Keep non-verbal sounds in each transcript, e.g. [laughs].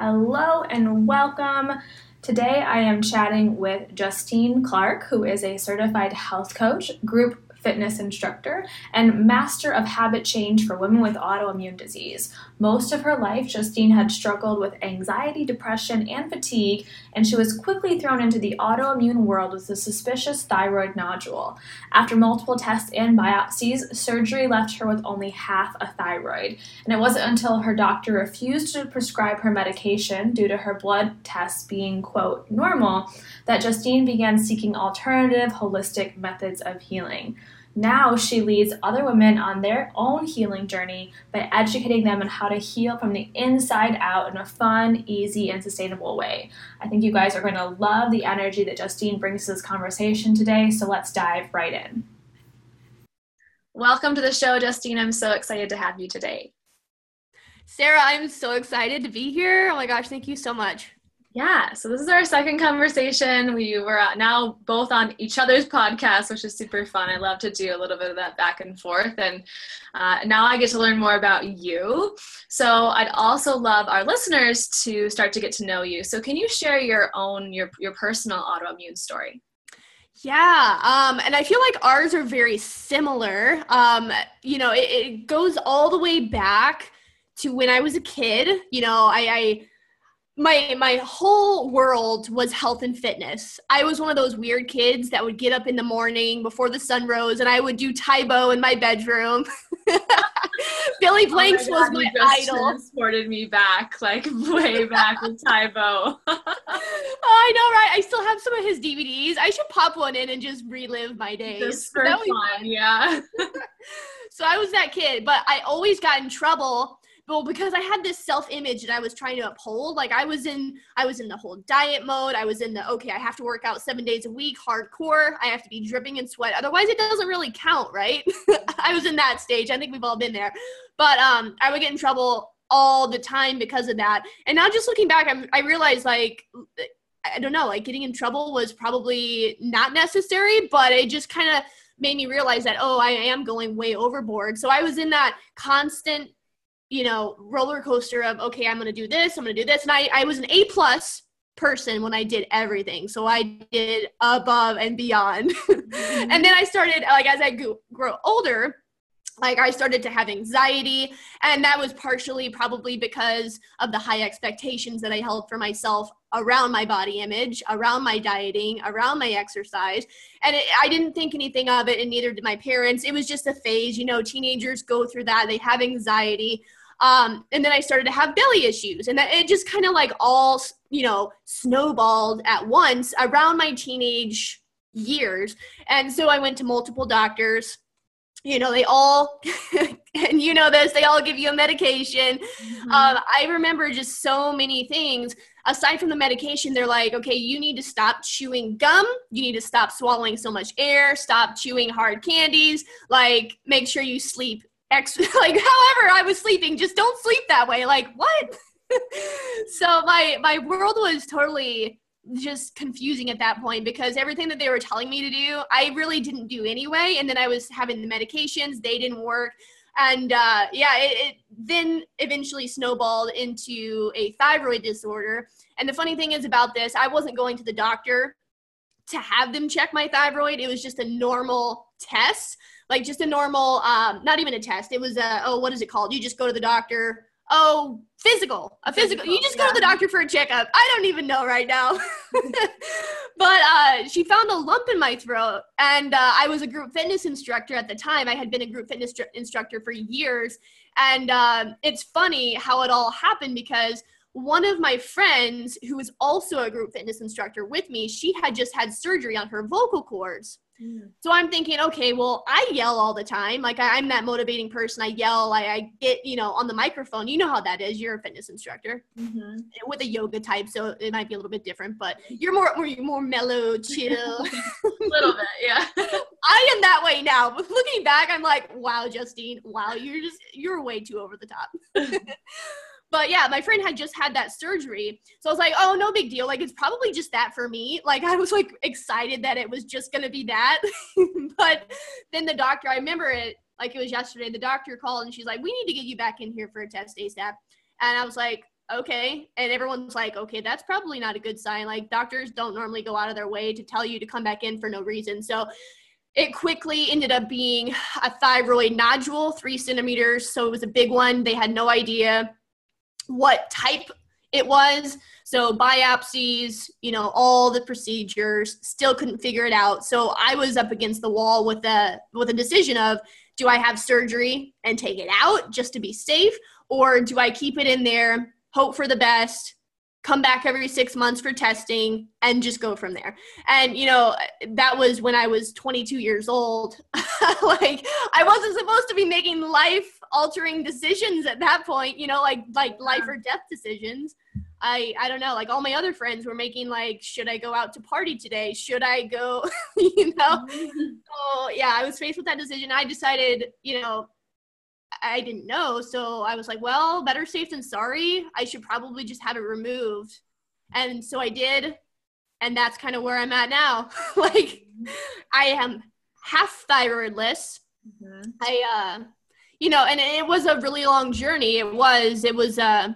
Hello and welcome. Today I am chatting with Justine Clark, who is a certified health coach, group fitness instructor, and master of habit change for women with autoimmune disease. Most of her life, Justine had struggled with anxiety, depression, and fatigue, and she was quickly thrown into the autoimmune world with a suspicious thyroid nodule. After multiple tests and biopsies, surgery left her with only half a thyroid, and it wasn't until her doctor refused to prescribe her medication due to her blood tests being, quote, normal, that Justine began seeking alternative, holistic methods of healing. Now she leads other women on their own healing journey by educating them on how to heal from the inside out in a fun, easy, and sustainable way. I think you guys are going to love the energy that Justine brings to this conversation today, so let's dive right in. Welcome to the show, Justine. I'm so excited to have you today. Sarah, I'm so excited to be here. Oh my gosh, thank you so much. Yeah, so this is our second conversation. We were now both on each other's podcast, which is super fun. I love to do a little bit of that back and forth. And uh, now I get to learn more about you. So I'd also love our listeners to start to get to know you. So can you share your own, your, your personal autoimmune story? Yeah, um, and I feel like ours are very similar. Um, you know, it, it goes all the way back to when I was a kid. You know, I, I my my whole world was health and fitness. I was one of those weird kids that would get up in the morning before the sun rose and I would do Tae Bo in my bedroom. [laughs] Billy oh Blanks oh was my idol. Transported me back, like way back with Tae Bo. oh, [laughs] I know, right? I still have some of his DVDs. I should pop one in and just relive my days. Just for fun, yeah. [laughs] so I was that kid, but I always got in trouble well because i had this self-image that i was trying to uphold like i was in i was in the whole diet mode i was in the okay i have to work out seven days a week hardcore i have to be dripping in sweat otherwise it doesn't really count right [laughs] i was in that stage i think we've all been there but um i would get in trouble all the time because of that. And now just looking back, I'm, I realized like, I don't know, like getting in trouble was probably not necessary, but it just kind of made me realize that, oh, I am going way overboard. So I was in that constant, you know, roller coaster of, okay, I'm to do this, I'm to do this. And I, I was an A plus person when I did everything. So I did above and beyond. [laughs] Mm-hmm. and then I started, like, as I grew, grow older, like I started to have anxiety, and that was partially probably because of the high expectations that I held for myself around my body image, around my dieting, around my exercise. And it, I didn't think anything of it, and neither did my parents. It was just a phase. You know, teenagers go through that, they have anxiety. Um, and then I started to have belly issues, and that, it just kind of like all, you know, snowballed at once around my teenage years. And so I went to multiple doctors. You know they all [laughs] and you know this they all give you a medication. Mm-hmm. um, i remember just so many things. Aside from the medication they're like okay you need to stop chewing gum. You need to stop swallowing so much air. Stop chewing hard candies. Like make sure you sleep [laughs] like however i was sleeping just don't sleep that way like what [laughs] so my my world was totally just confusing at that point because everything that they were telling me to do, I really didn't do anyway. And then I was having the medications, they didn't work. And uh, yeah, it, it then eventually snowballed into a thyroid disorder. And the funny thing is about this, I wasn't going to the doctor to have them check my thyroid. It was just a normal test, like just a normal, um, not even a test. It was a, oh, what is it called? You just go to the doctor, oh, physical, a physical. physical you just yeah. go to the doctor for a checkup. I don't even know right now. [laughs] but uh, she found a lump in my throat, and uh, I was a group fitness instructor at the time. I had been a group fitness tr- instructor for years, and um, it's funny how it all happened because one of my friends who was also a group fitness instructor with me she had just had surgery on her vocal cords Mm. So I'm thinking, okay, well, I yell all the time. Like I, am that motivating person. I yell. I, I, get, you know, on the microphone. You know how that is. You're a fitness instructor mm-hmm. with a yoga type, so it might be a little bit different. But you're more, more, more mellow, chill. [laughs] a little bit, yeah. [laughs] I am that way now. But looking back, I'm like, wow, Justine, wow, you're just, you're way too over the top. [laughs] But yeah, my friend had just had that surgery. So I was like, oh, no big deal. Like, it's probably just that for me. Like, [laughs] I was like excited that it was just going to be that. [laughs] but then the doctor, I remember it like it was yesterday. The doctor called and she's like, we need to get you back in here for a test ASAP. And I was like, okay. And everyone's like, okay, that's probably not a good sign. Like, doctors don't normally go out of their way to tell you to come back in for no reason. So it quickly ended up being a thyroid nodule, three centimeters. So it was a big one. They had no idea what type it was. So biopsies, you know, all the procedures, still couldn't figure it out. So I was up against the wall with a with a decision of do I have surgery and take it out just to be safe or do I keep it in there, hope for the best, come back every 6 months for testing and just go from there. And you know, that was when I was 22 years old. [laughs] like I wasn't supposed to be making life altering decisions at that point, you know, like like life or death decisions. I I don't know, like all my other friends were making like should I go out to party today? Should I go, [laughs] you know? [laughs] so yeah, I was faced with that decision. I decided, you know, I didn't know, so I was like, well, better safe than sorry. I should probably just have it removed. And so I did, and that's kind of where I'm at now. [laughs] like I am half thyroidless. Mm-hmm. I uh you know, and it was a really long journey. It was, it was, uh,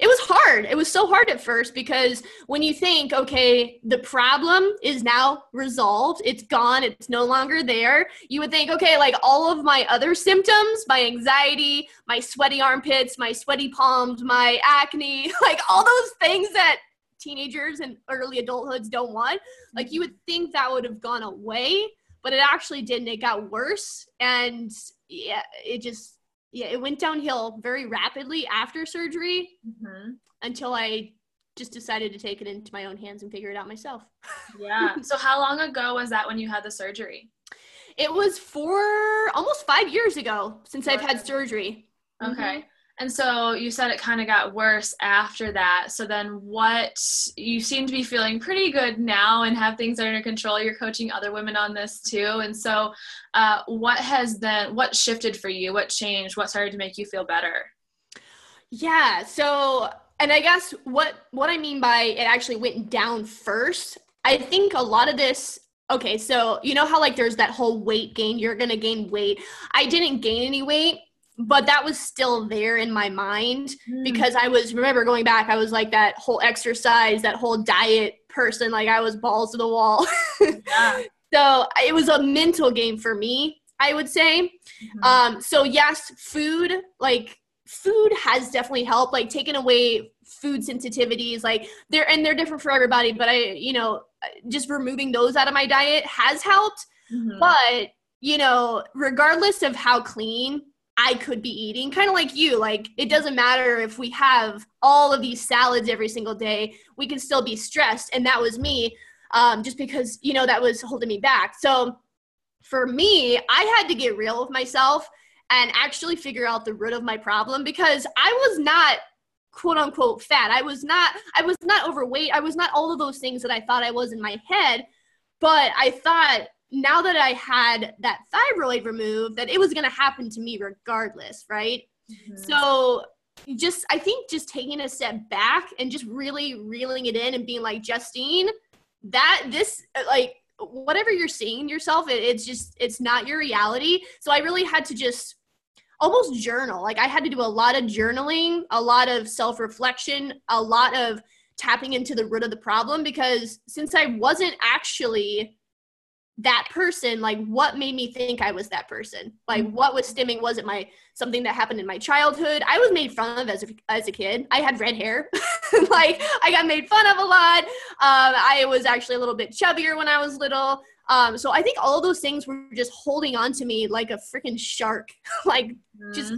it was hard. It was so hard at first because when you think, okay, the problem is now resolved, it's gone, it's no longer there, you would think, okay, like all of my other symptoms, my anxiety, my sweaty armpits, my sweaty palms, my acne, [laughs] like all those things that teenagers and early adulthoods don't want, like you would think that would have gone away, but it actually didn't. It got worse. And yeah, it just yeah, it went downhill very rapidly after surgery mm-hmm. until I just decided to take it into my own hands and figure it out myself. yeah. [laughs] So how long ago was that when you had the surgery? It was four almost five years ago since I've had surgery. Okay. Mm-hmm. And so you said it kind of got worse after that. So then what you seem to be feeling pretty good now and have things under control. You're coaching other women on this too. And so uh, what has then what shifted for you? What changed? What started to make you feel better? Yeah. So, and I guess what what I mean by it actually went down first. I think a lot of this. Okay, so you know how like there's that whole weight gain. You're gonna gain weight. I didn't gain any weight, but that was still there in my mind mm. because I was remember going back. I was like that whole exercise, that whole diet person. Like I was balls to the wall. [laughs] yeah. So it was a mental game for me. I would say. Mm-hmm. Um, so yes, food like food has definitely helped like taking away food sensitivities like they're and they're different for everybody but i you know just removing those out of my diet has helped mm-hmm. but you know regardless of how clean i could be eating kind of like you like it doesn't matter if we have all of these salads every single day we can still be stressed and that was me um, just because you know that was holding me back so for me i had to get real with myself and actually figure out the root of my problem because I was not quote unquote fat. I was not I was not overweight. I was not all of those things that I thought I was in my head, but I thought now that I had that thyroid removed that it was going to happen to me regardless, right? Mm-hmm. So just I think just taking a step back and just really reeling it in and being like Justine, that this like whatever you're seeing yourself, it, it's just it's not your reality. So I really had to just almost journal. Like I had to do a lot of journaling, a lot of self reflection, a lot of tapping into the root of the problem because since I wasn't actually that person like what made me think i was that person like mm-hmm. what was stemming was it my something that happened in my childhood i was made fun of as a, as a kid i had red hair [laughs] like i got made fun of a lot um, i was actually a little bit chubbier when i was little um, so I think all those things were just holding on to me like a freaking shark, [laughs] like mm-hmm. just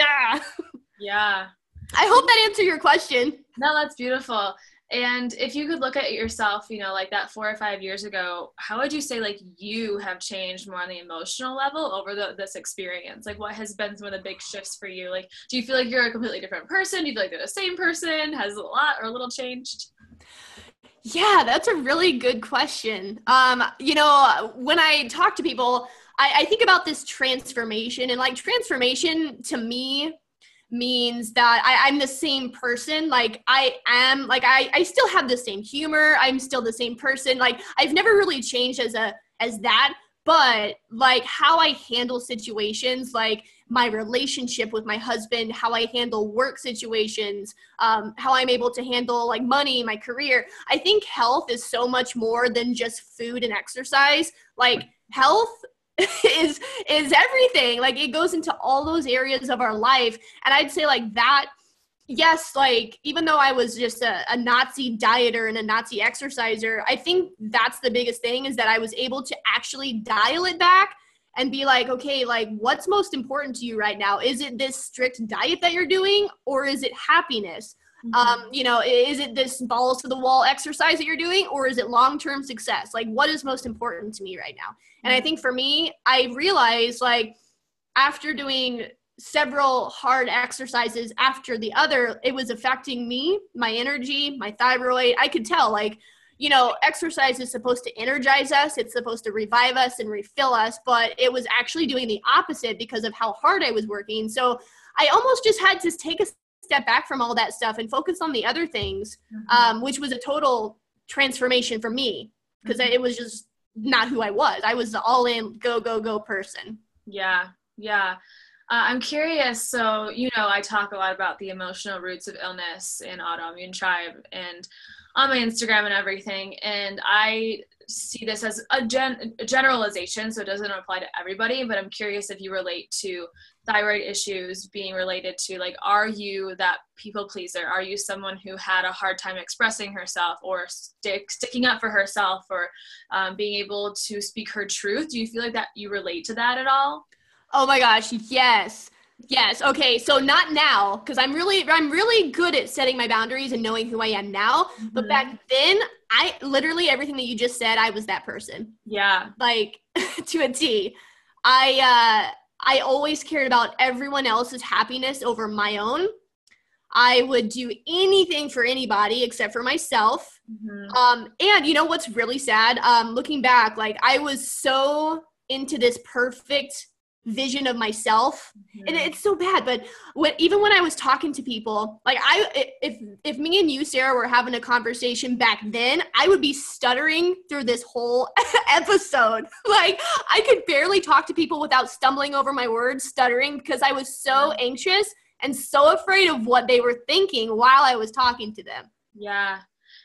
ah. Yeah. I hope that answered your question. No, that's beautiful. And if you could look at yourself, you know, like that four or five years ago, how would you say like you have changed more on the emotional level over the, this experience? Like, what has been some of the big shifts for you? Like, do you feel like you're a completely different person? Do you feel like they're the same person? Has a lot or a little changed? Yeah, that's a really good question. Um, you know, when I talk to people, I, I think about this transformation, and like transformation to me means that I, I'm the same person. Like I am, like I, I still have the same humor. I'm still the same person. Like I've never really changed as a as that, but like how I handle situations, like my relationship with my husband, how I handle work situations, um, how I'm able to handle like money, my career. I think health is so much more than just food and exercise. Like health [laughs] is is everything. Like it goes into all those areas of our life, and I'd say like that yes, like even though I was just a, a, Nazi dieter and a Nazi exerciser, I think that's the biggest thing is that I was able to actually dial it back and be like, okay, like what's most important to you right now? Is it this strict diet that you're doing or is it happiness? Mm-hmm. Um, you know, is it this balls to the wall exercise that you're doing or is it long term success? Like, what is most important to me right now? And I mm-hmm. think for me, I realized like after doing several hard exercises after the other, it was affecting me, my energy, my thyroid. I could tell like you know, exercise is supposed to energize us, it's supposed to revive us and refill us, but it was actually doing the opposite because of how hard I was working. So I almost just had to take a step back from all that stuff and focus on the other things, mm-hmm. um, which was a total transformation for me because mm-hmm. it was just not who I was. I was the all in, go, go, go person. Yeah, yeah. Uh, I'm curious. So, you know, I talk a lot about the emotional roots of illness in autoimmune tribe, and on my Instagram and everything. And I see this as a, gen- a generalization, so it doesn't apply to everybody, but I'm curious if you relate to thyroid issues being related to like, are you that people pleaser? Are you someone who had a hard time expressing herself or stick, sticking up for herself or um, being able to speak her truth? Do you feel like that you relate to that at all? Oh my gosh, yes. Yes. Okay. So not now, because I'm really I'm really good at setting my boundaries and knowing who I am now. Mm-hmm. But back then, I literally everything that you just said, I was that person. Yeah. Like [laughs] to a T. I uh I always cared about everyone else's happiness over my own. I would do anything for anybody except for myself. Mm-hmm. Um, and you know what's really sad? Um, looking back, like I was so into this perfect vision of myself Mm-hmm. and it's so bad but when even when i was talking to people like i if if me and you sarah were having a conversation back then i would be stuttering through this whole [laughs] episode [laughs] like i could barely talk to people without stumbling over my words stuttering because i was so anxious and so afraid of what they were thinking while i was talking to them Yeah.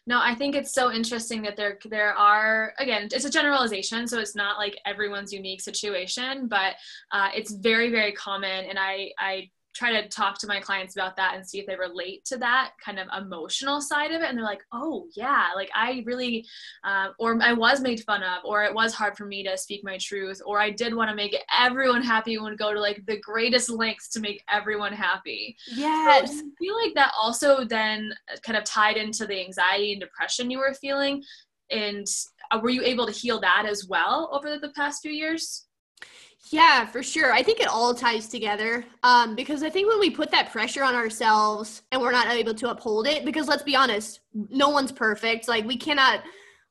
No, I think it's so interesting that there there are again, it's a generalization, so it's not like everyone's unique situation, but uh, it's very very common, and I I try to talk to my clients about that and see if they relate to that kind of emotional side of it, and they're like, oh yeah, like I really, uh, or I was made fun of, or it was hard for me to speak my truth, or I did want to make everyone happy and would go to like the greatest lengths to make everyone happy. yes So you feel like that also then kind of tied into the anxiety and depression you were feeling? And uh, were you able to heal that as well over the past few years? Yeah, for sure. I think it all ties together um, because I think when we put that pressure on ourselves and we're not able to uphold it, because let's be honest, no one's perfect. Like we cannot,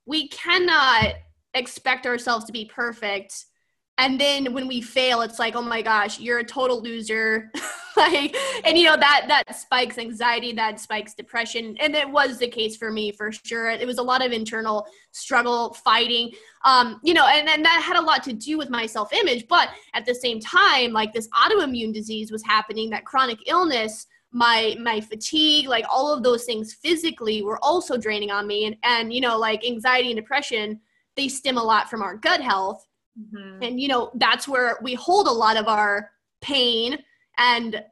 we cannot expect ourselves to be perfect. And then when we fail, it's like, oh my gosh, you're a total loser. [laughs] like, and you know that that spikes anxiety, that spikes depression, and it was the case for me for sure. It was a lot of internal struggle, fighting um, you know, and, and that had a lot to do with my self image. But at the same time, like this autoimmune disease was happening, that chronic illness, my my fatigue, like all of those things physically were also draining on me. And and you know, like anxiety and depression, they stem a lot from our gut health. Mm-hmm. And you know, that's where we hold a lot of our pain and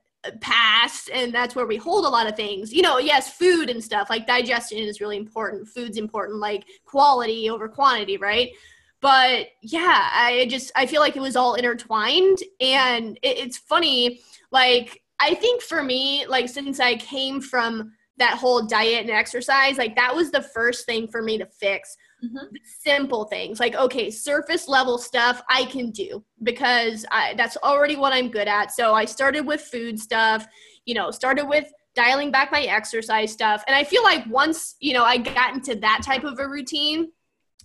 past and that's where we hold a lot of things. You know yes food and stuff like digestion is really important. Food's important like quality over quantity right? But yeah i just i feel like it was all intertwined and it, it's funny like i think for me like since i came from that whole diet and exercise like that was the first thing for me to fix Mhm. simple things like okay surface level stuff i can do because I, that's already what i'm good at so i started with food stuff you know started with dialing back my exercise stuff and i feel like once you know i got into that type of a routine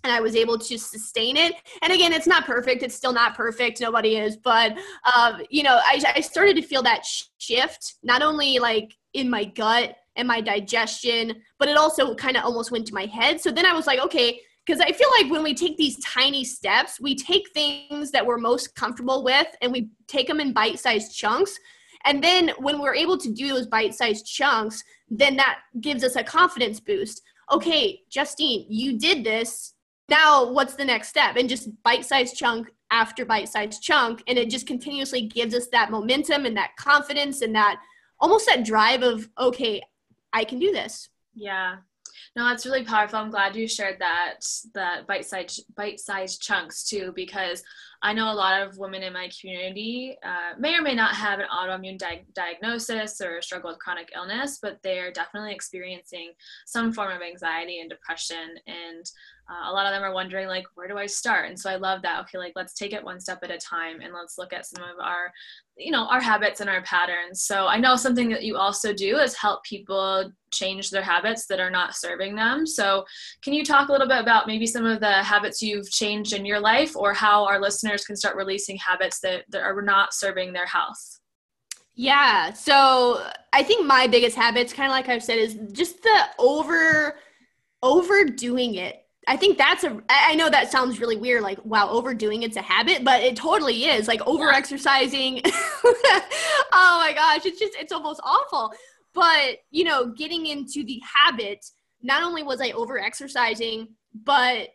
and i was able to sustain it and again it's not perfect it's still not perfect nobody is but um, you know I, I started to feel that sh- shift not only like in my gut and my digestion but it also kind of almost went to my head. So then i was like okay because i feel like when we take these tiny steps we take things that we're most comfortable with and we take them in bite-sized chunks. And then when we're able to do those bite-sized chunks then that gives us a confidence boost. Okay justine you did this. Now what's the next step? And just bite-sized chunk after bite-sized chunk. And it just continuously gives us that momentum and that confidence and that almost that drive of okay i can do this Yeah. No, that's really powerful. I'm glad you shared that that bite-sized bite-sized chunks too, because I know a lot of women in my community uh, may or may not have an autoimmune di- diagnosis or struggle with chronic illness, but they're definitely experiencing some form of anxiety and depression. And uh, a lot of them are wondering, like, where do I start? And so I love that. Okay, like let's take it one step at a time, and let's look at some of our, you know, our habits and our patterns. So I know something that you also do is help people change their habits that are not serving them. So, can you talk a little bit about maybe some of the habits you've changed in your life or how our listeners can start releasing habits that, that are not serving their health? Yeah. So I think my biggest habits, kind of like I've said, is just the over overdoing it. I think that's a I know that sounds really weird, like wow, overdoing it's a habit, but it totally is. Like over exercising. [laughs] oh my gosh, it's just it's almost awful. But you know, getting into the habit, not only was I over exercising, but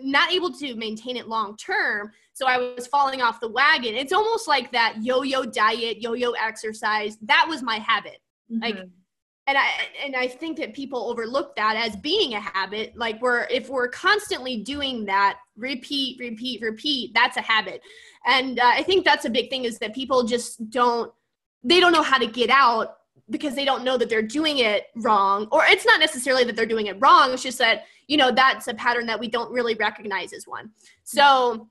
not able to maintain it long term. So I was falling off the wagon. It's almost like that yo-yo diet, yo-yo exercise. That was my habit. Like Mhm. and I and I think that people overlook that as being a habit. Like we're if we're constantly doing that, repeat, repeat, repeat, that's a habit. And uh, I think that's a big thing is that people just don't they don't know how to get out because they don't know that they're doing it wrong. Or it's not necessarily that they're doing it wrong. It's just that you know that's a pattern that we don't really recognize as one. So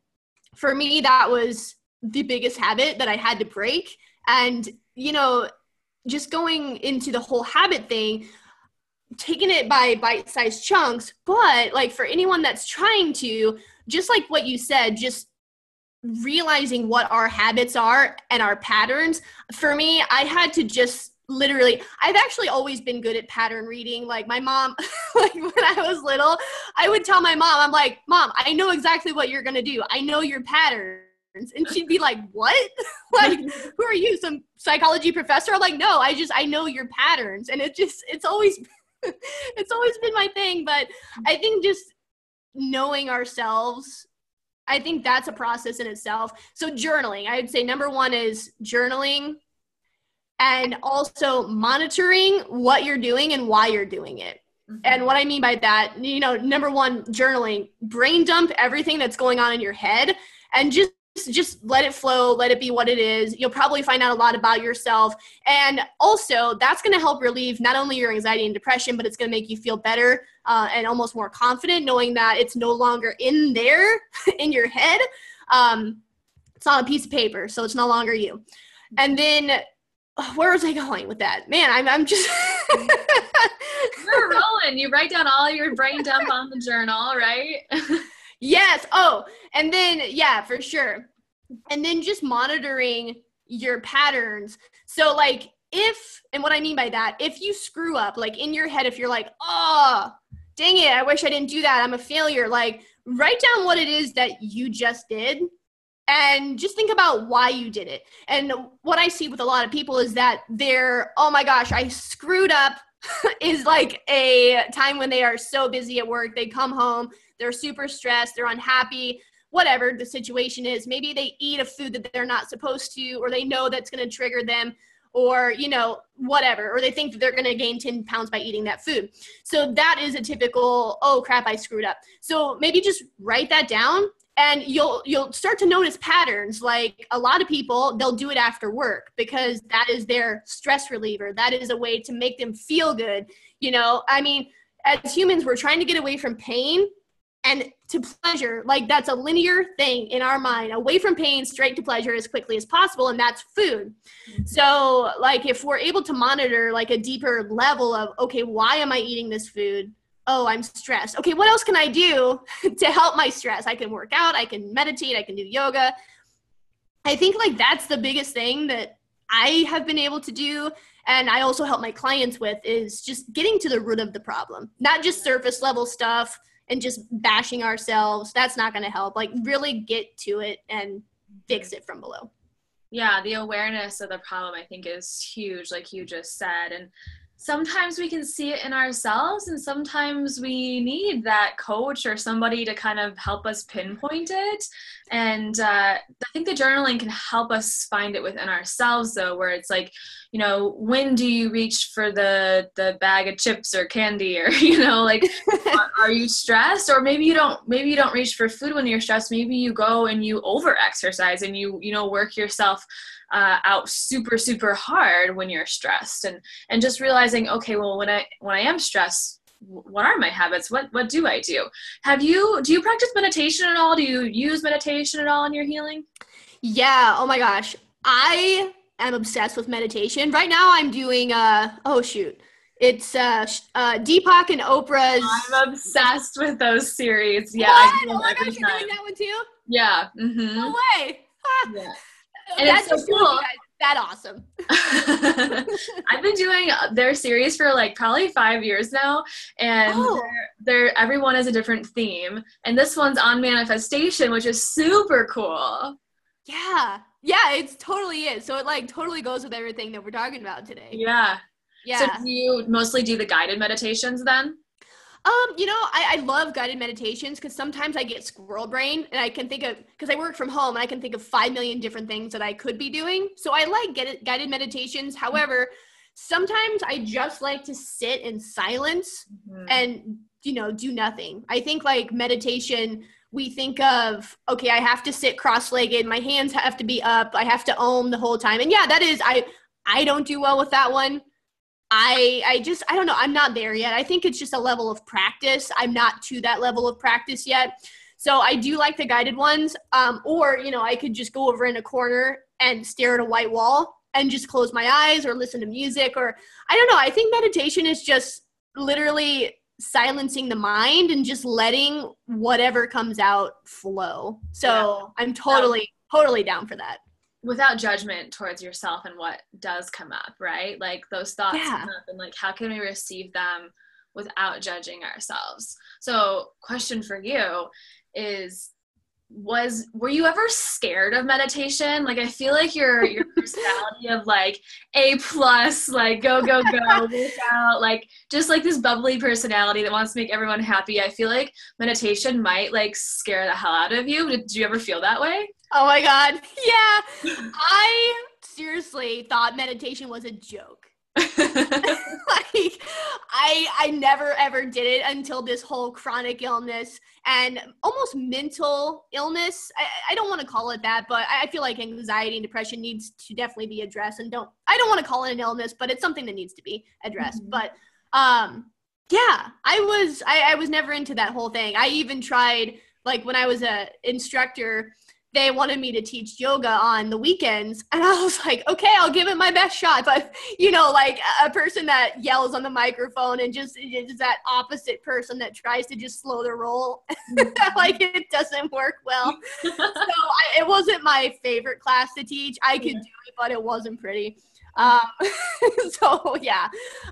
for me, that was the biggest habit that I had to break. And you know, just going into the whole habit thing taking it by bite-sized chunks but like for anyone that's trying to just like what you said just realizing what our habits are and our patterns, for me, I had to just literally i've actually always been good at pattern reading. Like my mom [laughs] like when i was little i would tell my mom i'm like mom i know exactly what you're gonna do. I know your patterns. And she'd be like what? [laughs] Like who are you? Some psychology professor? I'm like no i just i know your patterns. And it just it's always [laughs] it's always been my thing. But i think just knowing ourselves i think that's a process in itself. So journaling i would say number one is journaling and also monitoring what you're doing and why you're doing it. Mm-hmm. and what i mean by that you know number one journaling brain dump everything that's going on in your head and just just let it flow let it be what it is. You'll probably find out a lot about yourself. And also that's going to help relieve not only your anxiety and depression but it's going to make you feel better uh, and almost more confident knowing that it's no longer in there [laughs] in your head. Um, it's on a piece of paper so it's no longer you. And then Oh, where was I going with that? Man, I'm, I'm just. [laughs] You're rolling. [laughs] You write down all your brain dump on the journal, right? [laughs] Yes. Oh, and then yeah, for sure. And then just monitoring your patterns. So like if and what I mean by that, if you screw up, like in your head, if you're like, oh, dang it, I wish I didn't do that. I'm a failure. Like write down what it is that you just did and just think about why you did it. And what I see with a lot of people is that they're, oh my gosh, I screwed up [laughs] is like a time when they are so busy at work. They come home, they're super stressed, they're unhappy, whatever the situation is. Maybe they eat a food that they're not supposed to, or they know that's going to trigger them, or, you know, whatever, or they think that they're going to gain 10 pounds by eating that food. So that is a typical, oh crap, I screwed up. So maybe just write that down and you'll you'll start to notice patterns like a lot of people they'll do it after work because that is their stress reliever. That is a way to make them feel good you know? I mean as humans we're trying to get away from pain and to pleasure. Like that's a linear thing in our mind. Away from pain straight to pleasure as quickly as possible and that's food. Mm-hmm. so like if we're able to monitor like a deeper level of okay why am i eating this food oh i'm stressed. Okay what else can i do [laughs] to help my stress? I can work out i can meditate i can do yoga. I think like that's the biggest thing that i have been able to do and i also help my clients with is just getting to the root of the problem. Not just surface level stuff and just bashing ourselves. That's not going to help. Like really get to it and fix it from below. Yeah the awareness of the problem i think is huge like you just said. And sometimes we can see it in ourselves and sometimes we need that coach or somebody to kind of help us pinpoint it. And uh, i think the journaling can help us find it within ourselves though where it's like you know when do you reach for the the bag of chips or candy or [laughs] you know like [laughs] are you stressed? Or maybe you don't maybe you don't reach for food when you're stressed. Maybe you go and you over exercise and you you know work yourself uh, out super super hard when you're stressed and and just realizing okay well when i when i am stressed what are my habits what what do i do have you do you practice meditation at all do you use meditation at all in your healing yeah oh my gosh i am obsessed with meditation right now i'm doing uh oh shoot it's uh, uh Deepak and Oprah's. I'm obsessed with those series. Yeah, what? I do them oh every gosh, time. You're doing that one too? Yeah. Mm-hmm. No way. [laughs] yeah and That's so cool. That awesome. [laughs] I've been doing their series for like probably five years now, and oh. they're, they're everyone has a different theme, and this one's on manifestation, which is super cool. Yeah, yeah, it's totally is. So it like totally goes with everything that we're talking about today. Yeah. Yeah. So do you mostly do the guided meditations then? Um, you know, I, I love guided meditations because sometimes I get squirrel brain and I can think of because I work from home and I can think of five million different things that I could be doing. So I like get guided meditations. However, sometimes I just like to sit in silence mm-hmm. and you know do nothing. I think like meditation we think of okay i have to sit cross-legged my hands have to be up i have to ohm the whole time and yeah that is i i don't do well with that one I I just I don't know. I'm not there yet. I think it's just a level of practice. I'm not to that level of practice yet. So I do like the guided ones. Um, or you know, I could just go over in a corner and stare at a white wall and just close my eyes or listen to music or I don't know. I think meditation is just literally silencing the mind and just letting whatever comes out flow. So yeah. I'm totally, totally down for that. Without judgment towards yourself and what does come up, right? Like those thoughts yeah. come up and like how can we receive them without judging ourselves? So, question for you is was were you ever scared of meditation like i feel like your your [laughs] personality of like a plus like go go go [laughs] out like just like this bubbly personality that wants to make everyone happy i feel like meditation might like scare the hell out of you did you ever feel that way oh my god [laughs] yeah [laughs] i seriously thought meditation was a joke [laughs] like I I never ever did it until this whole chronic illness and almost mental illness. I, I don't want to call it that, but I feel like anxiety and depression needs to definitely be addressed. And don't I don't want to call it an illness, but it's something that needs to be addressed. Mm-hmm. But um yeah, I was I, I was never into that whole thing. I even tried like when I was a instructor they wanted me to teach yoga on the weekends and i was like okay i'll give it my best shot but you know like a person that yells on the microphone and just is that opposite person that tries to just slow the roll [laughs] mm-hmm. like it doesn't work well [laughs] so I, it wasn't my favorite class to teach i could yeah. do it but it wasn't pretty um, [laughs] so yeah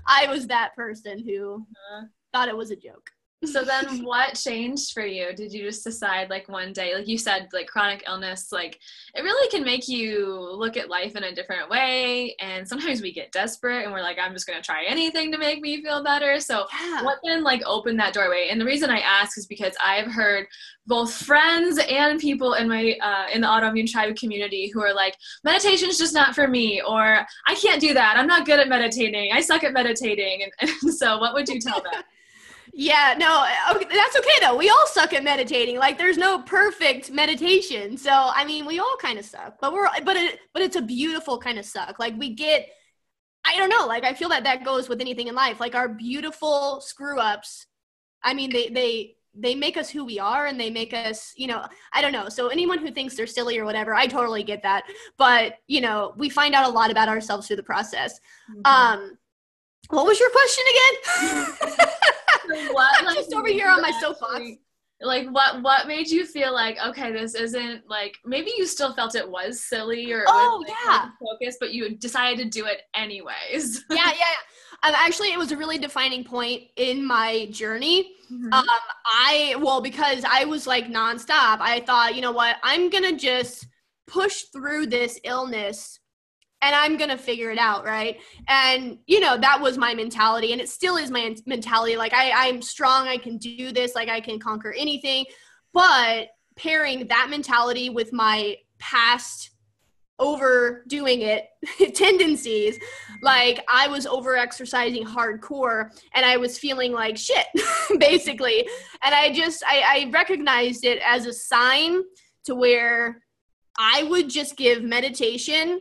i was that person who uh-huh. thought it was a joke so then [laughs] what changed for you? Did you just decide like one day like you said like chronic illness like it really can make you look at life in a different way and sometimes we get desperate and we're like i'm just going to try anything to make me feel better. So yeah. what then like opened that doorway? And the reason i ask is because i've heard both friends and people in my uh, in the autoimmune tribe community who are like meditation is just not for me or i can't do that. I'm not good at meditating. I suck at meditating. And, [laughs] and so what would you tell them Yeah, no, okay, that's okay though. We all suck at meditating. Like, there's no perfect meditation. So, I mean, we all kind of suck, but we're, but it, but it's a beautiful kind of suck. Like, we get, I don't know. Like, I feel that that goes with anything in life. Like, our beautiful screw ups. I mean, they, they, they make us who we are and they make us, you know, I don't know. So anyone who thinks they're silly or whatever, I totally get that. But, you know, we find out a lot about ourselves through the process. Mm-hmm. Um, what was your question again? [laughs] [laughs] [laughs] what, I'm like, just over here on my soapbox. Like what what made you feel like okay this isn't like maybe you still felt it was silly or oh was, like, yeah focus but you decided to do it anyways [laughs] yeah yeah um, actually it was a really defining point in my journey mm-hmm. um I well because I was like nonstop I thought you know what I'm gonna just push through this illness and I'm gonna figure it out, right? And you know that was my mentality, and it still is my mentality. Like I, I'm strong, I can do this, like I can conquer anything. But pairing that mentality with my past overdoing it [laughs] tendencies like i was over exercising hardcore and i was feeling like shit [laughs] basically and i just I, I recognized it as a sign to where i would just give meditation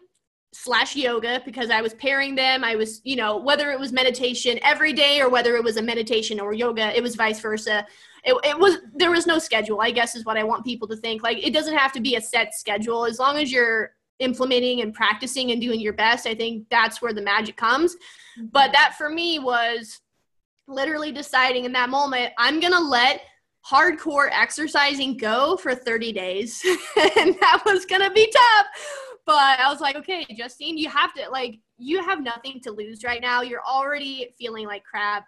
slash yoga because I was pairing them. I was, you know, whether it was meditation every day or whether it was a meditation or yoga, it was vice versa. It, it was there was no schedule. I guess is what I want people to think. Like it doesn't have to be a set schedule as long as you're implementing and practicing and doing your best. I think that's where the magic comes. But that for me was literally deciding in that moment, I'm gonna let hardcore exercising go for 30 days [laughs] and that was gonna be tough but I was like, okay, Justine, you have to like you have nothing to lose right now. You're already feeling like crap.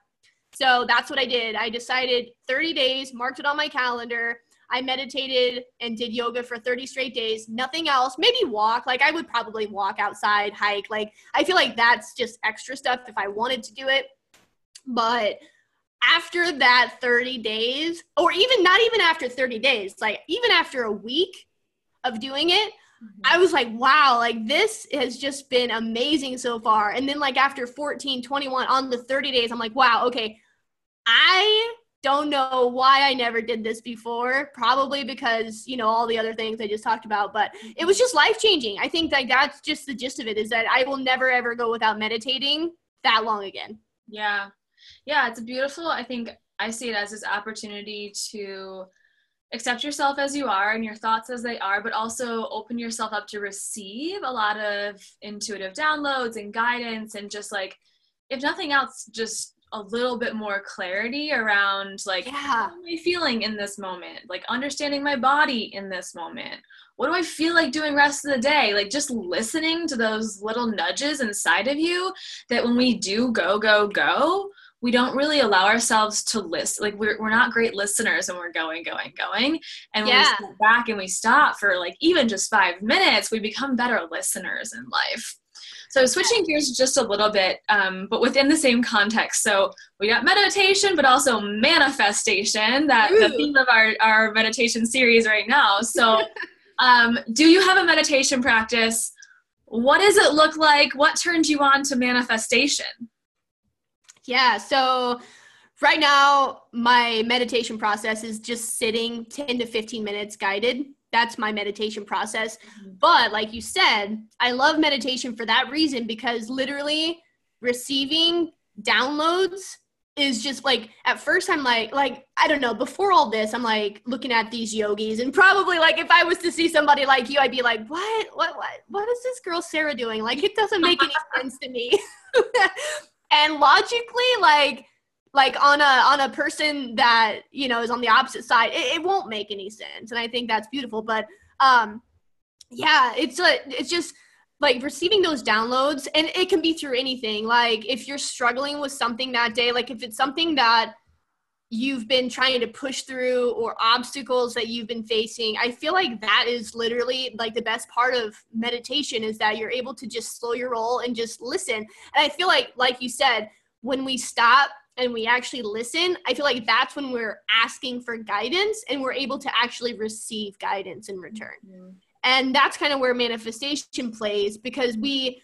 So that's what I did. I decided 30 days, marked it on my calendar. I meditated and did yoga for 30 straight days, nothing else. Maybe walk. Like I would probably walk outside, hike. Like I feel like that's just extra stuff if I wanted to do it. But after that 30 days, or even not even after 30 days, like even after a week of doing it. I was like, wow, like this has just been amazing so far. And then like after 14, 21 on the 30 days, I'm like, wow, okay. I don't know why I never did this before. Probably because, you know, all the other things I just talked about, but it was just life changing. I think that that's just the gist of it is that I will never ever go without meditating that long again. Yeah. Yeah, it's beautiful. I think I see it as this opportunity to accept yourself as you are and your thoughts as they are, but also open yourself up to receive a lot of intuitive downloads and guidance and just like, if nothing else, just a little bit more clarity around like Yeah. how am I feeling in this moment? Like understanding my body in this moment. What do I feel like doing rest of the day? Like just listening to those little nudges inside of you that when we do go, go, go, we don't really allow ourselves to listen. Like we're, we're not great listeners and we're going, going, going. And when we Yeah. step back and we stop for like even just five minutes, we become better listeners in life. So switching gears just a little bit, um, but within the same context. So we got meditation, but also manifestation. That the theme of our our meditation series right now. So, [laughs] um, do you have a meditation practice? What does it look like? What turned you on to manifestation? Yeah. So right now, my meditation process is just sitting 10 to 15 minutes guided. That's my meditation process. Mm-hmm. But like you said, I love meditation for that reason because literally receiving downloads is just like at first I'm like like I don't know before all this I'm like looking at these yogis and probably like if I was to see somebody like you I'd be like what what what what is this girl Sarah doing like it doesn't make any [laughs] sense to me [laughs] and logically like like on a on a person that you know is on the opposite side it, it won't make any sense. And i think that's beautiful. But um yeah it's a it's just like receiving those downloads and it can be through anything. Like if you're struggling with something that day like if it's something that you've been trying to push through or obstacles that you've been facing i feel like that is literally like the best part of meditation is that you're able to just slow your roll and just listen. And i feel like like you said when we stop and we actually listen i feel like that's when we're asking for guidance and we're able to actually receive guidance in return. Mm-hmm. And that's kind of where manifestation plays because we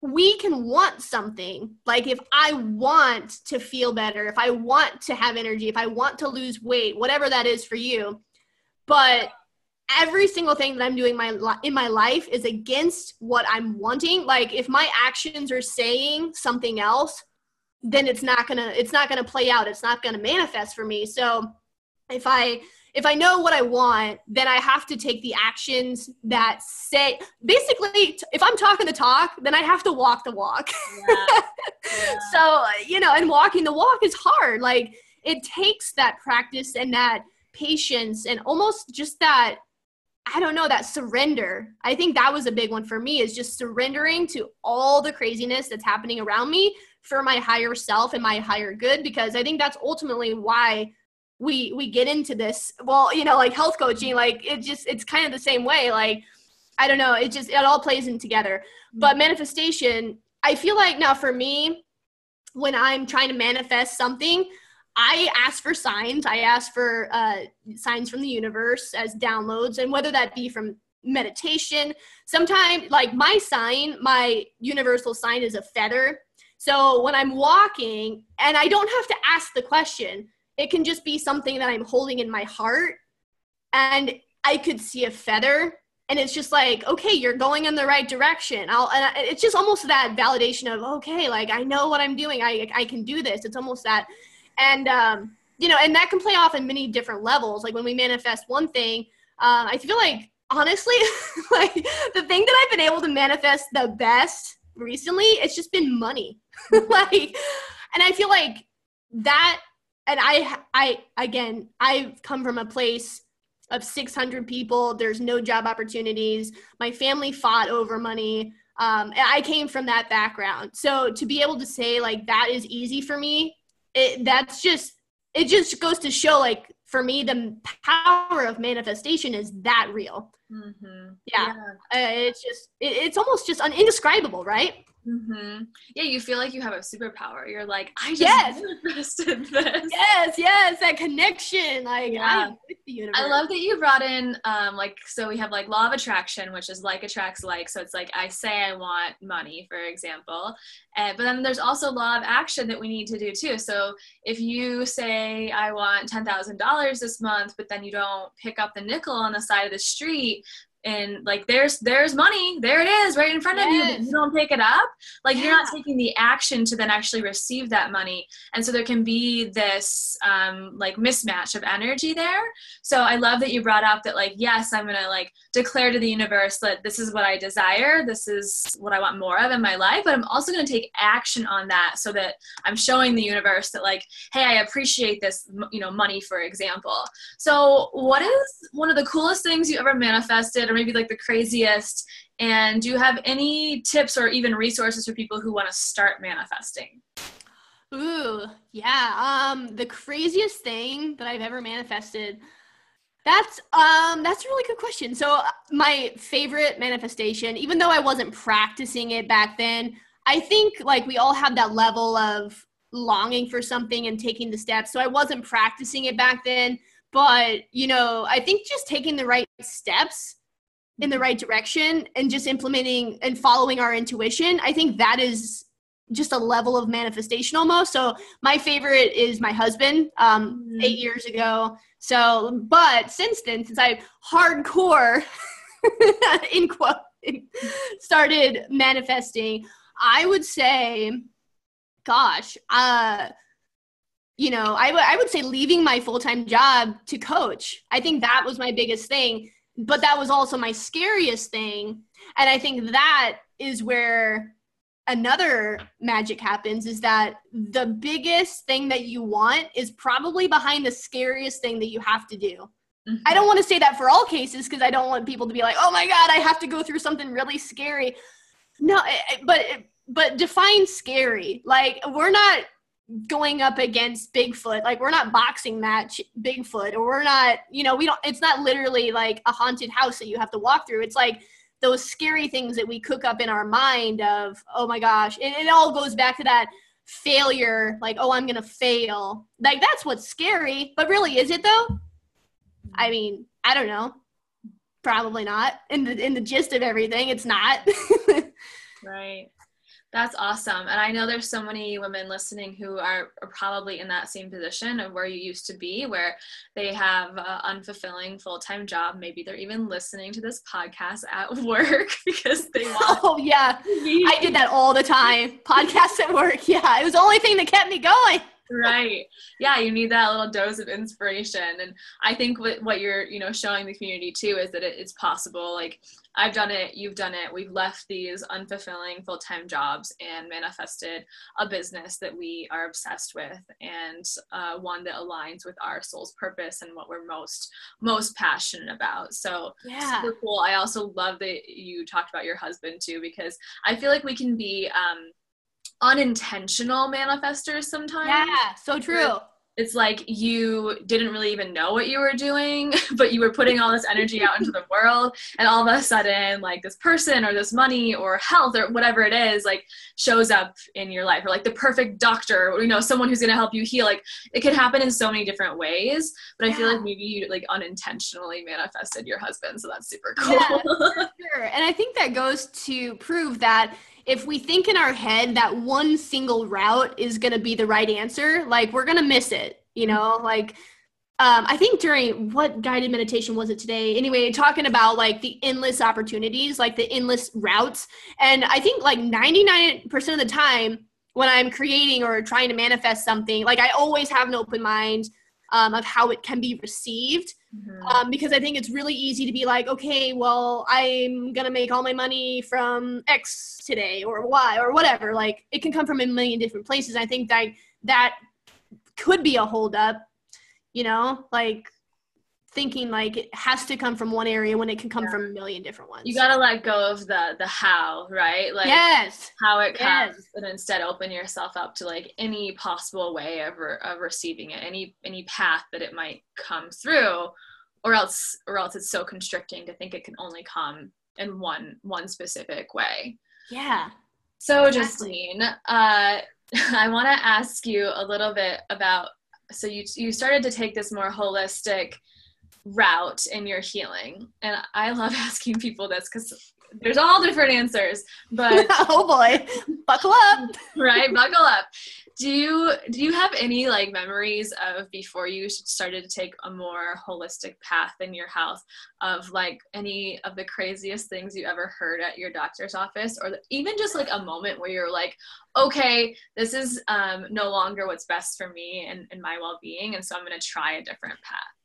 we can want something. Like if i want to feel better if i want to have energy if i want to lose weight whatever that is for you. But every single thing that i'm doing my li- in my life is against what i'm wanting. Like if my actions are saying something else then it's not gonna it's not gonna play out. It's not gonna manifest for me. So if i if I know what I want, then I have to take the actions that say basically if I'm talking the talk, then I have to walk the walk. Yeah. [laughs] Yeah. so, you know, and walking the walk is hard. Like it takes that practice and that patience and almost just that I don't know, that surrender. I think that was a big one for me is just surrendering to all the craziness that's happening around me for my higher self and my higher good because I think that's ultimately why we we get into this well you know like health coaching like it just it's kind of the same way like i don't know it just it all plays in together. But manifestation i feel like now for me when i'm trying to manifest something i ask for signs. I ask for uh, signs from the universe as downloads and whether that be from meditation sometimes like my sign my universal sign is a feather. So when i'm walking and i don't have to ask the question it can just be something that I'm holding in my heart and I could see a feather and it's just like okay you're going in the right direction. I'll and I- it's just almost that validation of okay like I know what I'm doing. I I can do this. It's almost that and um you know and that can play off in many different levels. Like when we manifest one thing um I feel like honestly [laughs] like the thing that I've been able to manifest the best recently it's just been money. [laughs] Like and I feel like that and I I again I've come from a place of 600 people. There's no job opportunities. My family fought over money. Um, and I came from that background. So to be able to say like that is easy for me it that's just it just goes to show like for me the power of manifestation is that real. Mhm. yeah, Uh, it's just it, it's almost just un- indescribable right hmm Yeah, you feel like you have a superpower. You're like, I just Yes. manifested [laughs] this. yes yes that connection like Yeah. I'm with the universe I love that you brought in um like so we have like law of attraction, which is like attracts like. So it's like I say I want money, for example. And but then there's also law of action that we need to do too. So if you say I want ten thousand dollars this month, but then you don't pick up the nickel on the side of the street, and like there's there's money. There it is right in front of you. You don't pick it up. Like you're not taking the action to then actually receive that money. And so there can be this um, like mismatch of energy there. So i love that you brought up that like yes i'm gonna like declare to the universe that this is what i desire. This is what i want more of in my life. But i'm also gonna take action on that so that i'm showing the universe that like hey i appreciate this you know money for example. So what is one of the coolest things you ever manifested? or maybe like the craziest and do you have any tips or even resources for people who want to start manifesting Ooh, yeah. Um, the craziest thing that I've ever manifested. That's um that's a really good question. So uh, my favorite manifestation, even though I wasn't practicing it back then, I think like we all have that level of longing for something and taking the steps. So I wasn't practicing it back then, but you know, I think just taking the right steps in the right direction and just implementing and following our intuition, I think that is just a level of manifestation almost. So my favorite is my husband, um, Mhm. eight years ago. So, but since then, since I hardcore [laughs] in quote started manifesting, I would say, gosh, uh, you know, I would I would say leaving my full time job to coach. I think that was my biggest thing, but that was also my scariest thing, and I think that is where another magic happens is that the biggest thing that you want is probably behind the scariest thing that you have to do. I don't want to say that for all cases because I don't want people to be like, "Oh my god, I have to go through something really scary." No, eh, eh, but but define scary. Like we're not going up against Bigfoot. Like we're not boxing match Bigfoot or we're not, you know, we don't it's not literally like a haunted house that you have to walk through. It's like those scary things that we cook up in our mind of, oh my gosh. And it all goes back to that failure, like, oh, I'm gonna fail. Like that's what's scary. But really, is it though? I mean, I don't know. Probably not. In the in the gist of everything, it's not. [laughs] Right. That's awesome. And I know there's so many women listening who are, are probably in that same position of where you used to be, where they have an unfulfilling full time job. Maybe they're even listening to this podcast at [laughs] work because they [laughs] want oh yeah. I did that all the time. [laughs] Podcasts at work. Yeah. It was the only thing that kept me going. Right. Yeah you need that little dose of inspiration. And i think what, what you're you know showing the community too is that it, it's possible. Like i've done it you've done it. We've left these unfulfilling full-time jobs and manifested a business that we are obsessed with and uh, one that aligns with our soul's purpose and what we're most most passionate about. So Yeah. super cool. I also love that you talked about your husband too, because I feel like we can be um, unintentional manifestors sometimes. Yeah. So true. It's like you didn't really even know what you were doing, [laughs] but you were putting all this energy out into the world, and all of a sudden, like this person or this money or health or whatever it is, like shows up in your life, or like the perfect doctor, or you know, someone who's gonna help you heal. Like it can happen in so many different ways, but I feel Yeah. like maybe you like unintentionally manifested your husband, so that's super cool. Yeah. Sure. And I think that goes to prove that if we think in our head that one single route is going to be the right answer, like we're going to miss it, you know? Like, um, I think during what guided meditation was it today? Anyway, talking about like the endless opportunities, like the endless routes. And I think like 99% of the time when I'm creating or trying to manifest something, like I always have an open mind um, of how it can be received Mhm. um, because I think it's really easy to be like, okay, well, I'm gonna make all my money from X today or Y or whatever. Like, it can come from a million different places. I think that that could be a holdup, you know, like thinking like it has to come from one area when it can come Yeah. from a million different ones. you gotta let go of the the how right like yes, how it comes Yes. and instead open yourself up to like any possible way of, re- of receiving it any any path that it might come through or else or else it's so constricting to think it can only come in one one specific way yeah, so Exactly. justine uh [laughs] i want to ask you a little bit about so you you started to take this more holistic route in your healing and i love [laughs] asking people this because there's all different answers, but [laughs] oh boy, buckle up. right, buckle up. Do you do you have any like memories of before you started to take a more holistic path in your health of like any of the craziest things you ever heard at your doctor's office or even just like a moment where you're like, okay, this is um, no longer what's best for me and, and my well-being, and so I'm going to try a different path.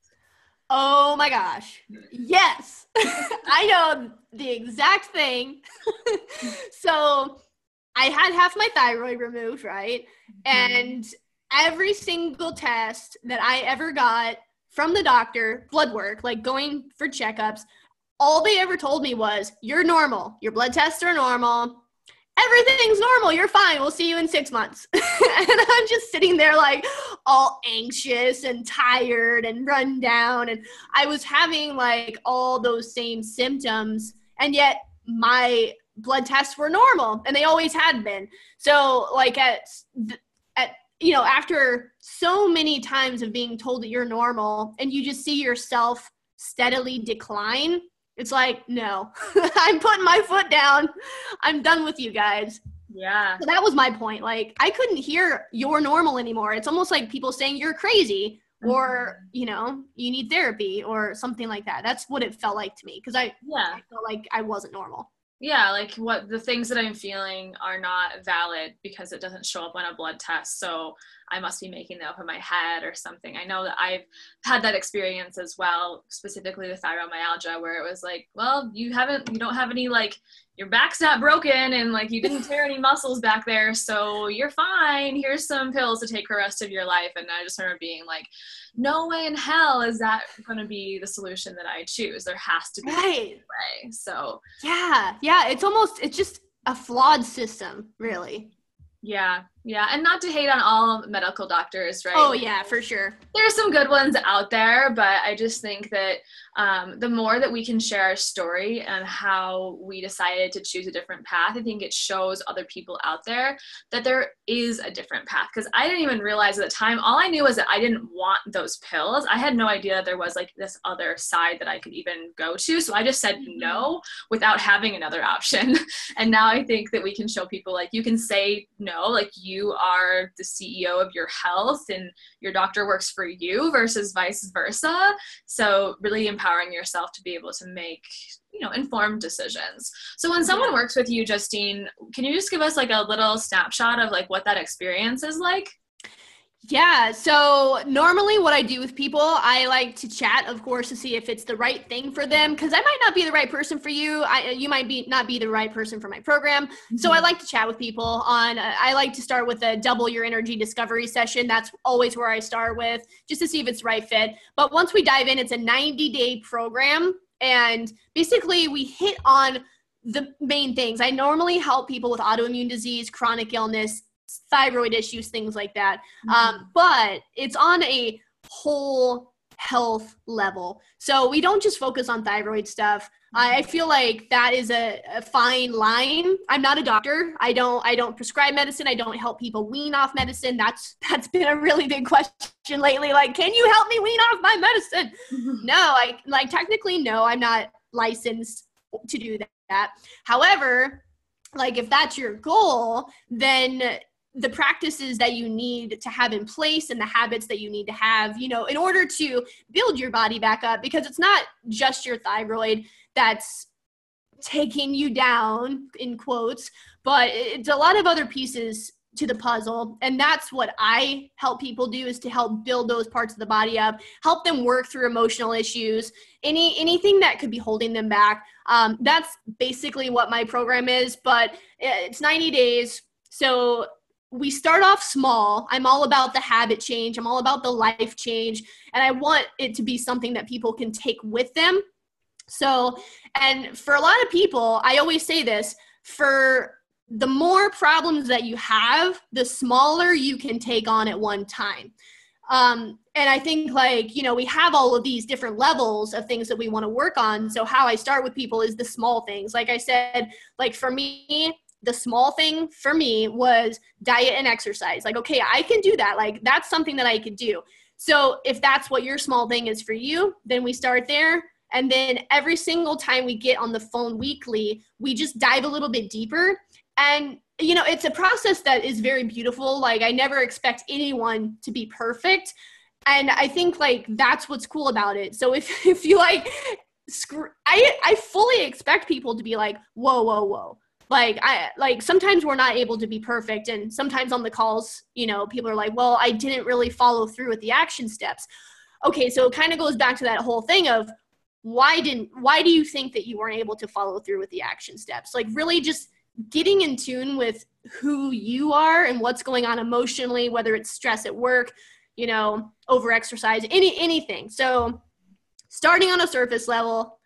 Oh my gosh. Yes. [laughs] I know the exact thing. [laughs] so I had half my thyroid removed, right? Mm-hmm. And every single test that I ever got from the doctor, blood work, like going for checkups, all they ever told me was, You're normal. Your blood tests are normal everything's normal. You're fine. We'll see you in six months. [laughs] and I'm just sitting there like all anxious and tired and run down. And I was having like all those same symptoms. And yet my blood tests were normal and they always had been. So like at, at, you know, after so many times of being told that you're normal and you just see yourself steadily decline, it's like, no, [laughs] I'm putting my foot down. I'm done with you guys. Yeah. So that was my point. Like, I couldn't hear you're normal anymore. It's almost like people saying you're crazy or, mm-hmm. you know, you need therapy or something like that. That's what it felt like to me because I, yeah. I felt like I wasn't normal yeah like what the things that i'm feeling are not valid because it doesn't show up on a blood test so i must be making that up in my head or something. I know that i've had that experience as well specifically with fibromyalgia where it was like well you haven't you don't have any like your back's not broken and like you didn't [laughs] tear any muscles back there so you're fine. Here's some pills to take for the rest of your life. And i just remember being like no way in hell is that going to be the solution that i choose. There has to be right. a way. So yeah. Yeah. It's almost it's just a flawed system really. Yeah yeah, and not to hate on all medical doctors, right? Oh yeah, for sure. There's some good ones out there, but I just think that um, the more that we can share our story and how we decided to choose a different path, I think it shows other people out there that there is a different path. Because I didn't even realize at the time. All I knew was that I didn't want those pills. I had no idea that there was like this other side that I could even go to. So I just said mm-hmm. no without having another option. [laughs] and now I think that we can show people like you can say no, like you you are the CEO of your health and your doctor works for you versus vice versa. So, really empowering yourself to be able to make you know informed decisions. So when someone mm-hmm. works with you justine can you just give us like a little snapshot of like what that experience is like yeah. So normally, what I do with people, I like to chat, of course, to see if it's the right thing for them, because I might not be the right person for you. I, you might be not be the right person for my program. Mm-hmm. So I mm-hmm. like to chat with people. On uh, I like to start with a double your energy discovery session. That's always where I start with, just to see if it's right fit. But once we dive in, it's a 90 day program, and basically we hit on the main things. I normally help people with autoimmune disease, chronic illness, thyroid issues, things like that. Um, mm-hmm. Um, but it's on a whole health level. So we don't just focus on thyroid stuff. I mm-hmm. feel like that is a, a, fine line. I'm not a doctor. I don't I don't prescribe medicine. I don't help people wean off medicine. That's [laughs] that's been a really big question lately. Like, can you help me wean off my medicine? Mm-hmm. No, I like technically no, I'm not licensed to do that. However, like if that's your goal, then the practices that you need to have in place and the habits that you need to have, you know, in order to build your body back up because it's not just your thyroid that's taking you down in quotes, but it's a lot of other pieces to the puzzle. And that's what i help people do is to help build those parts of the body up help them work through emotional issues any anything that could be holding them back. Um, that's basically what my program is but it's 90 days. So we start off small. I'm all about the habit change. I'm all about the life change. And I want it to be something that people can take with them. So, and for a lot of people, I always say this for the more problems that you have, the smaller you can take on at one time. Um, and I think, like, you know, we have all of these different levels of things that we want to work on. So, how I start with people is the small things. Like I said, like for me, the small thing for me was diet and exercise. Like, okay, I can do that. Like, that's something that I could do. So, if that's what your small thing is for you, then we start there. And then every single time we get on the phone weekly, we just dive a little bit deeper. And, you know, it's a process that is very beautiful. Like, I never expect anyone to be perfect. And I think, like, that's what's cool about it. So if, [laughs] if you like, I, I fully expect people to be like, whoa, whoa, whoa like i like sometimes we're not able to be perfect and sometimes on the calls you know people are like well i didn't really follow through with the action steps. Okay so it kind of goes back to that whole thing of why didn't why do you think that you weren't able to follow through with the action steps? Like really just getting in tune with who you are and what's going on emotionally whether it's stress at work you know over exercise any anything. So starting on a surface level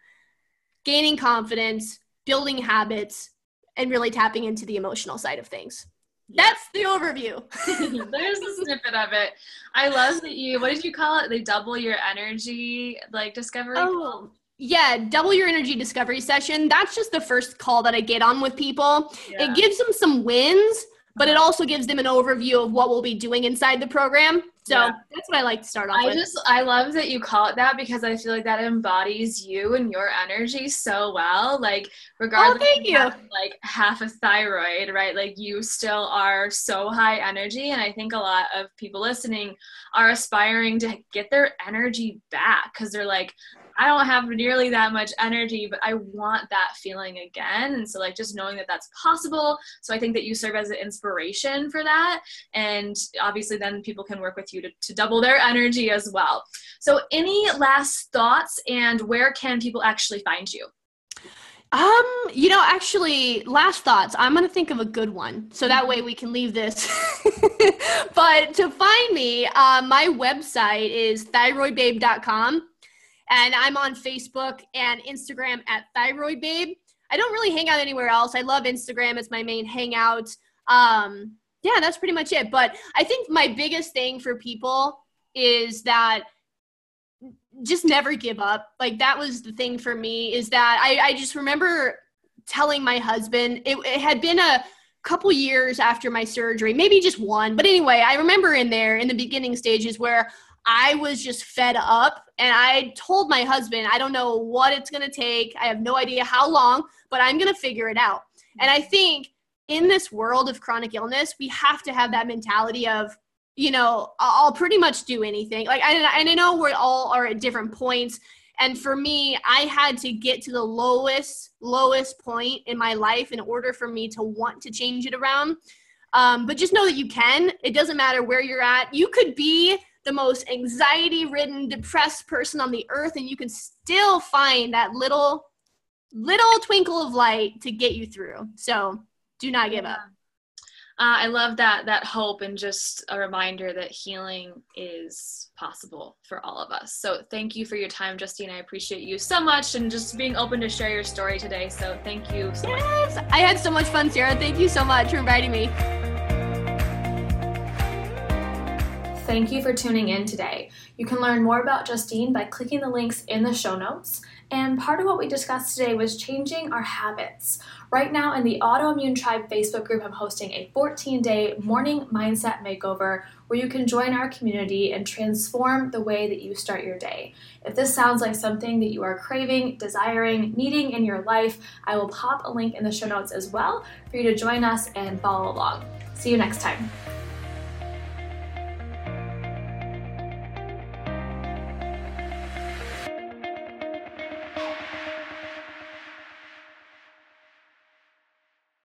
gaining confidence building habits and really tapping into the emotional side of things. That's the overview. [laughs] [laughs] There's a snippet of it. I love that you, what did you call it? They double your energy, like discovery. Oh, yeah, double your energy discovery session. That's just the first call that I get on with people. Yeah. It gives them some wins, but it uh-huh. also gives them an overview of what we'll be doing inside the program. So yeah. that's what I like to start off I with. just I love that you call it that because I feel like that embodies you and your energy so well. Like regardless oh, thank you. Have, like half a thyroid, right? Like you still are so high energy and I think a lot of people listening are aspiring to get their energy back cuz they're like I don't have nearly that much energy, but I want that feeling again. And so, like, just knowing that that's possible. So, I think that you serve as an inspiration for that. And obviously, then people can work with you to, to double their energy as well. So, any last thoughts and where can people actually find you? Um, you know, actually, last thoughts. I'm gonna think of a good one, so that way we can leave this. [laughs] but to find me, uh, my website is thyroidbabe.com. And I'm on Facebook and Instagram at Thyroid Babe. I don't really hang out anywhere else. I love Instagram as my main hangout. Um, yeah, that's pretty much it. But I think my biggest thing for people is that just never give up. Like that was the thing for me is that I, I just remember telling my husband it, it had been a couple years after my surgery, maybe just one. But anyway, I remember in there in the beginning stages where I was just fed up and I told my husband, I don't know what it's going to take. I have no idea how long, but I'm going to figure it out. And I think in this world of chronic illness, we have to have that mentality of, you know, I'll pretty much do anything. Like, and I know we all are at different points. And for me, I had to get to the lowest, lowest point in my life in order for me to want to change it around. Um, but just know that you can. It doesn't matter where you're at. You could be the most anxiety ridden, depressed person on the earth, and you can still find that little, little twinkle of light to get you through. So do not give up. Uh, I love that that hope and just a reminder that healing is possible for all of us. So thank you for your time, Justine. I appreciate you so much and just being open to share your story today. So thank you so yes, much. I had so much fun, Sarah. Thank you so much for inviting me. Thank you for tuning in today. You can learn more about Justine by clicking the links in the show notes. And part of what we discussed today was changing our habits. Right now, in the Autoimmune Tribe Facebook group, I'm hosting a 14 day morning mindset makeover where you can join our community and transform the way that you start your day. If this sounds like something that you are craving, desiring, needing in your life, I will pop a link in the show notes as well for you to join us and follow along. See you next time.